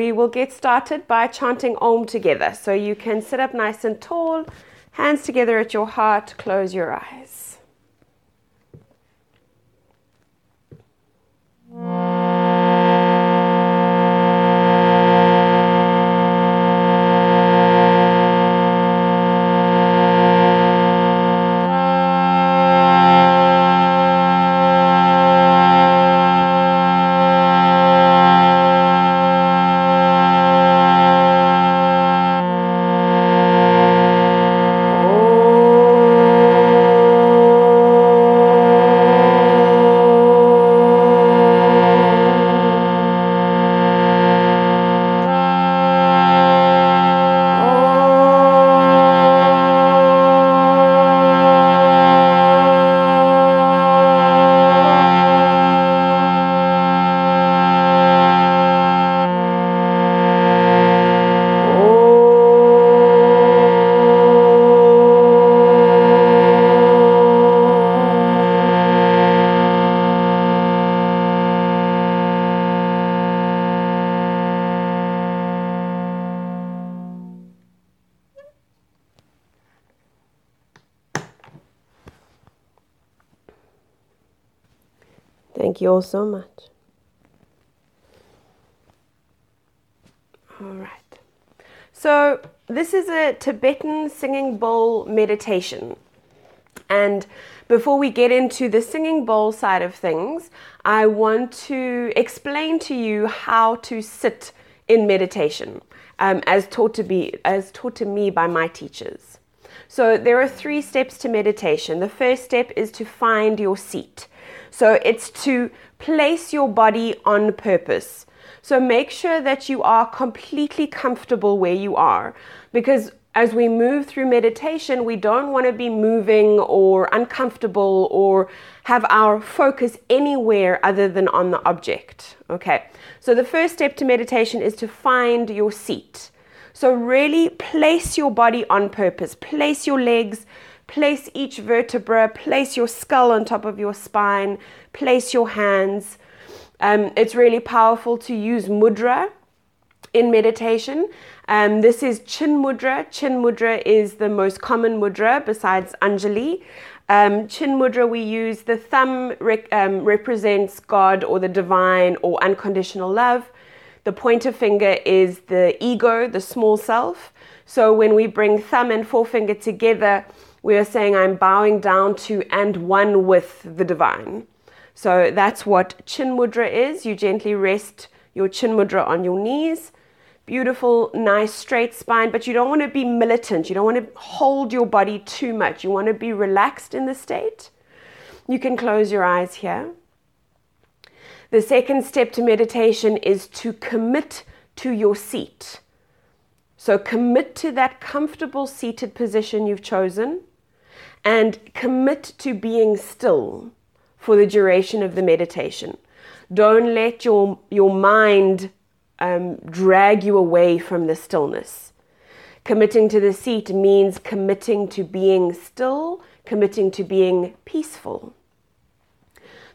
we will get started by chanting Om together. So you can sit up nice and tall, hands together at your heart, close your eyes. You all so much. All right. So, this is a Tibetan singing bowl meditation. And before we get into the singing bowl side of things, I want to explain to you how to sit in meditation, um, as taught to be as taught to me by my teachers. So there are three steps to meditation. The first step is to find your seat. So it's to place your body on purpose. So make sure that you are completely comfortable where you are because as we move through meditation, we don't want to be moving or uncomfortable or have our focus anywhere other than on the object. Okay, so the first step to meditation is to find your seat. So, really place your body on purpose, place your legs Place each vertebra, place your skull on top of your spine, place your hands. Um, it's really powerful to use mudra in meditation. Um, this is Chin Mudra. Chin Mudra is the most common mudra besides Anjali. Um, Chin Mudra, we use the thumb rec- um, represents God or the divine or unconditional love. The pointer finger is the ego, the small self. So when we bring thumb and forefinger together, we are saying I'm bowing down to and one with the divine. So that's what chin mudra is. You gently rest your chin mudra on your knees. Beautiful, nice, straight spine, but you don't want to be militant. You don't want to hold your body too much. You want to be relaxed in the state. You can close your eyes here. The second step to meditation is to commit to your seat. So commit to that comfortable seated position you've chosen and commit to being still for the duration of the meditation. Don't let your, your mind um, drag you away from the stillness. Committing to the seat means committing to being still, committing to being peaceful.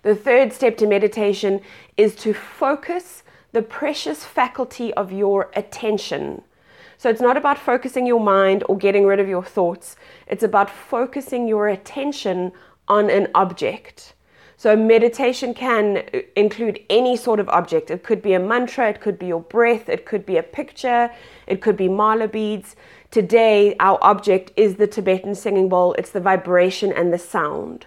The third step to meditation is to focus the precious faculty of your attention so it's not about focusing your mind or getting rid of your thoughts, it's about focusing your attention on an object. So meditation can uh, include any sort of object. It could be a mantra, it could be your breath, it could be a picture, it could be mala beads. Today, our object is the Tibetan singing bowl. It's the vibration and the sound.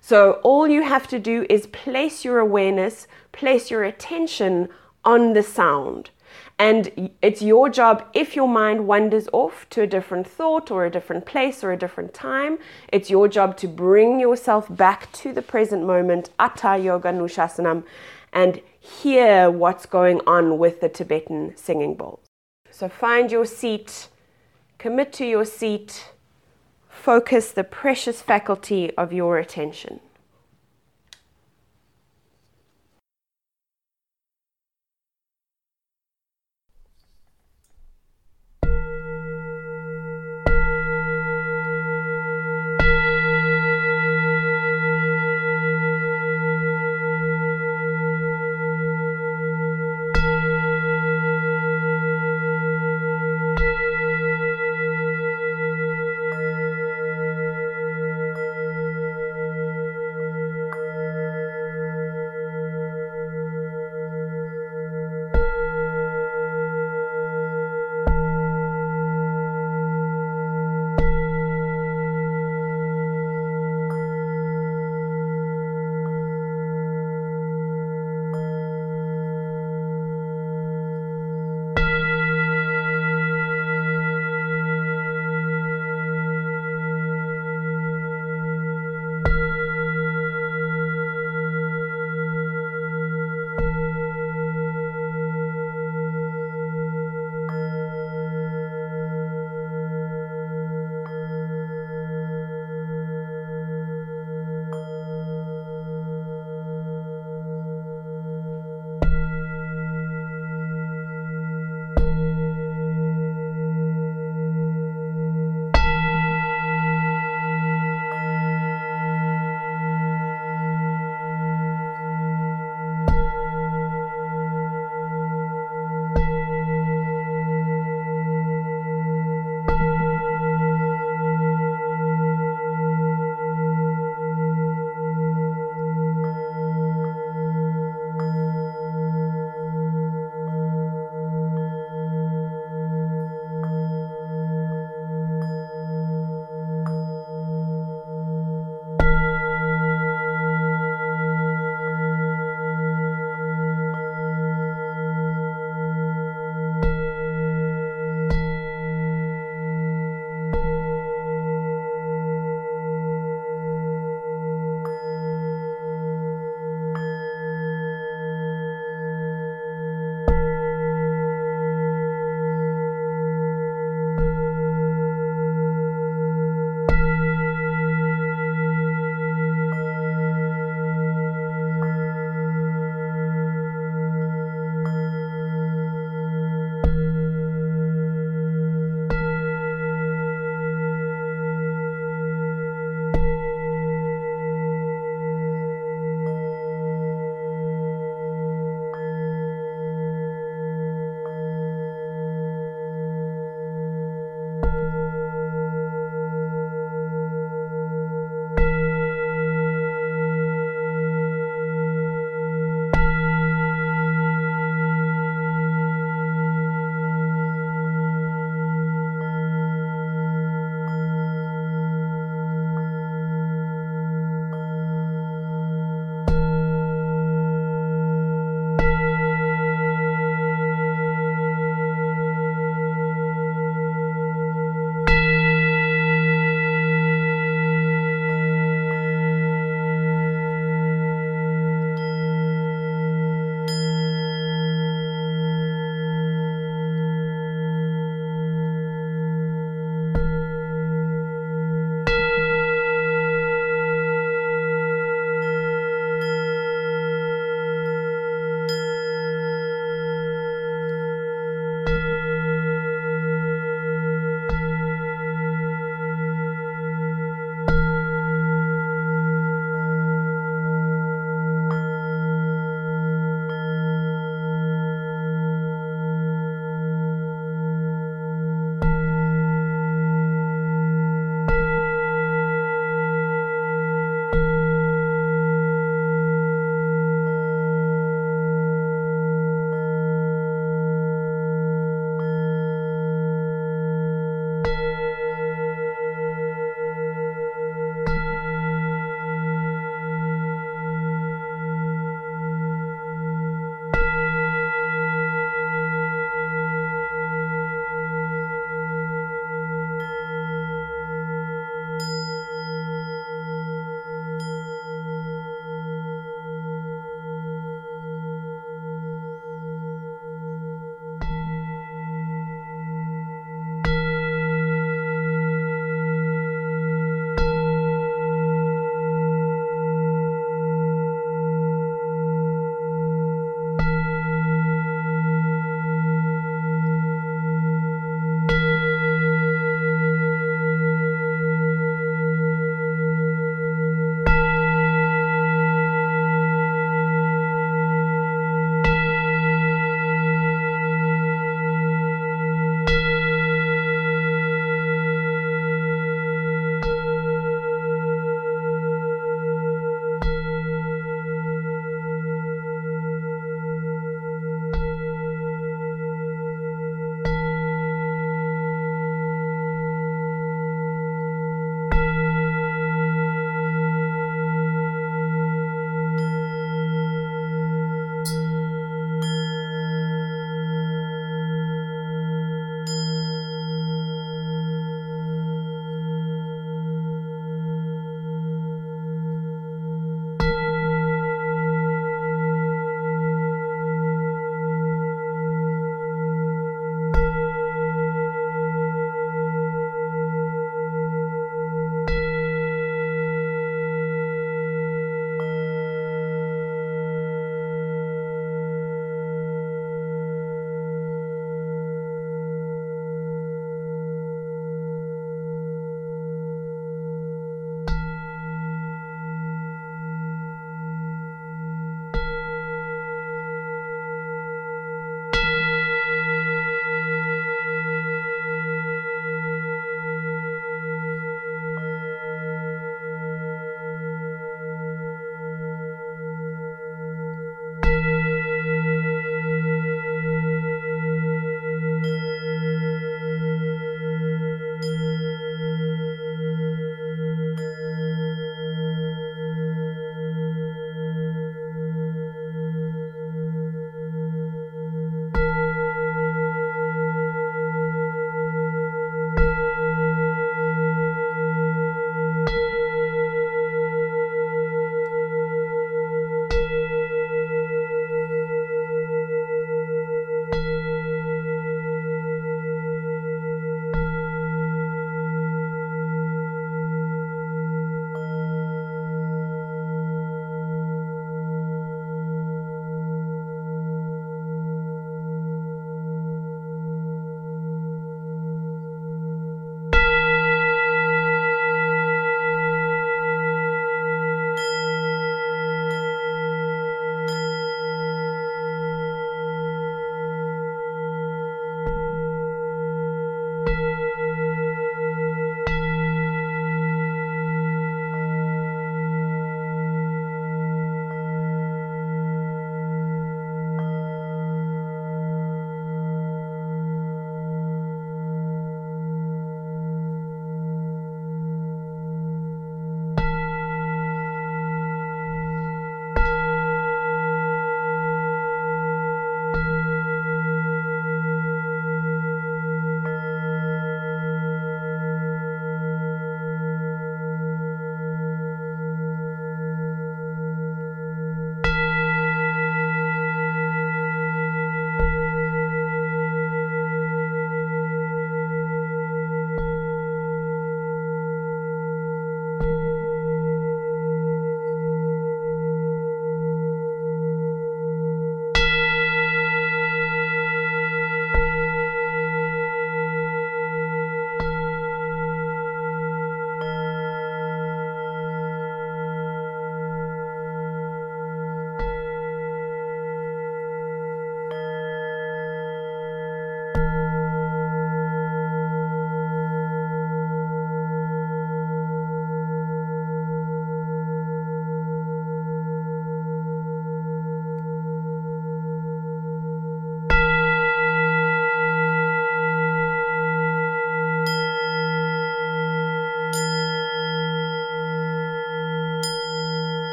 So all you have to do is place your awareness, place your attention on the sound. And it's your job, if your mind wanders off to a different thought or a different place or a different time, it's your job to bring yourself back to the present moment, Atha Yoga Nushasanam, and hear what's going on with the Tibetan singing bowls. So find your seat, commit to your seat, focus the precious faculty of your attention.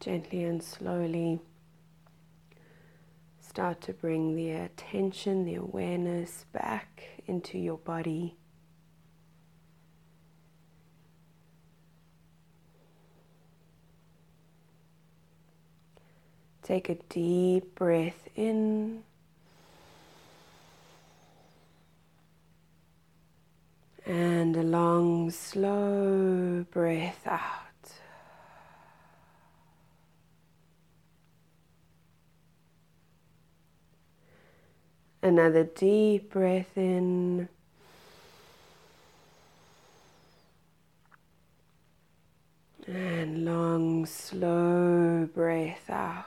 Gently and slowly start to bring the attention, the awareness back into your body. Take a deep breath in. And a long, slow breath out. Another deep breath in. And long, slow breath out.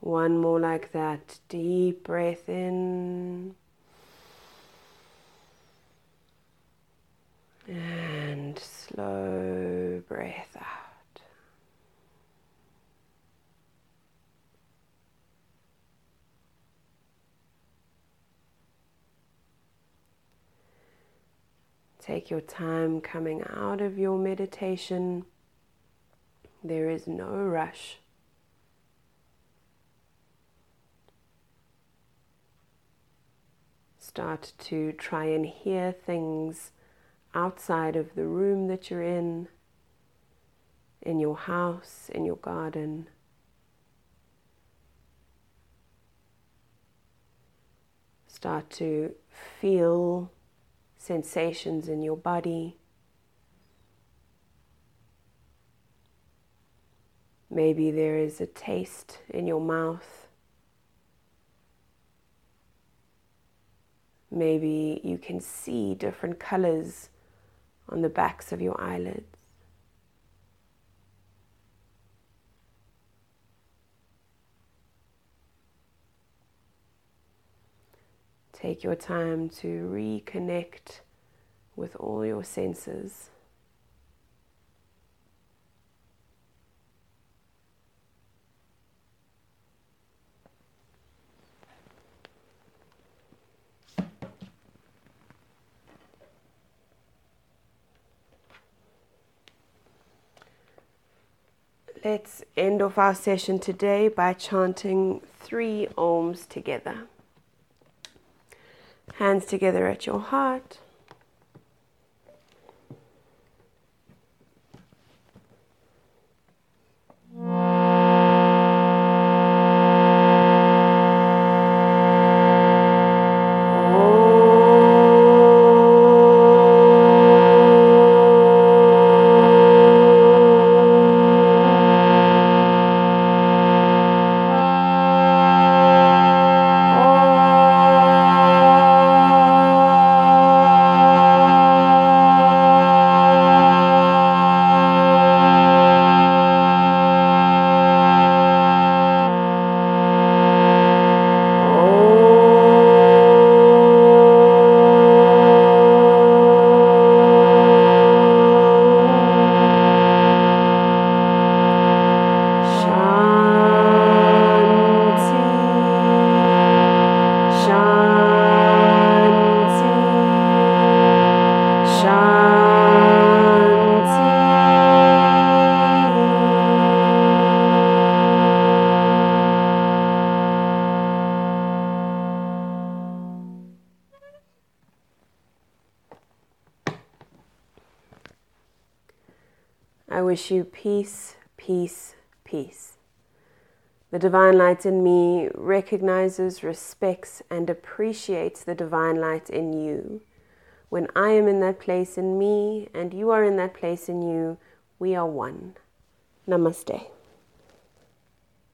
One more like that. Deep breath in. And slow breath out. Take your time coming out of your meditation. There is no rush. Start to try and hear things outside of the room that you're in, in your house, in your garden. Start to feel sensations in your body. Maybe there is a taste in your mouth. Maybe you can see different colors on the backs of your eyelids. Take your time to reconnect with all your senses. Let's end off our session today by chanting three Oms together. Hands together at your heart. Divine light in me recognizes, respects, and appreciates the divine light in you. When I am in that place in me and you are in that place in you, we are one. Namaste.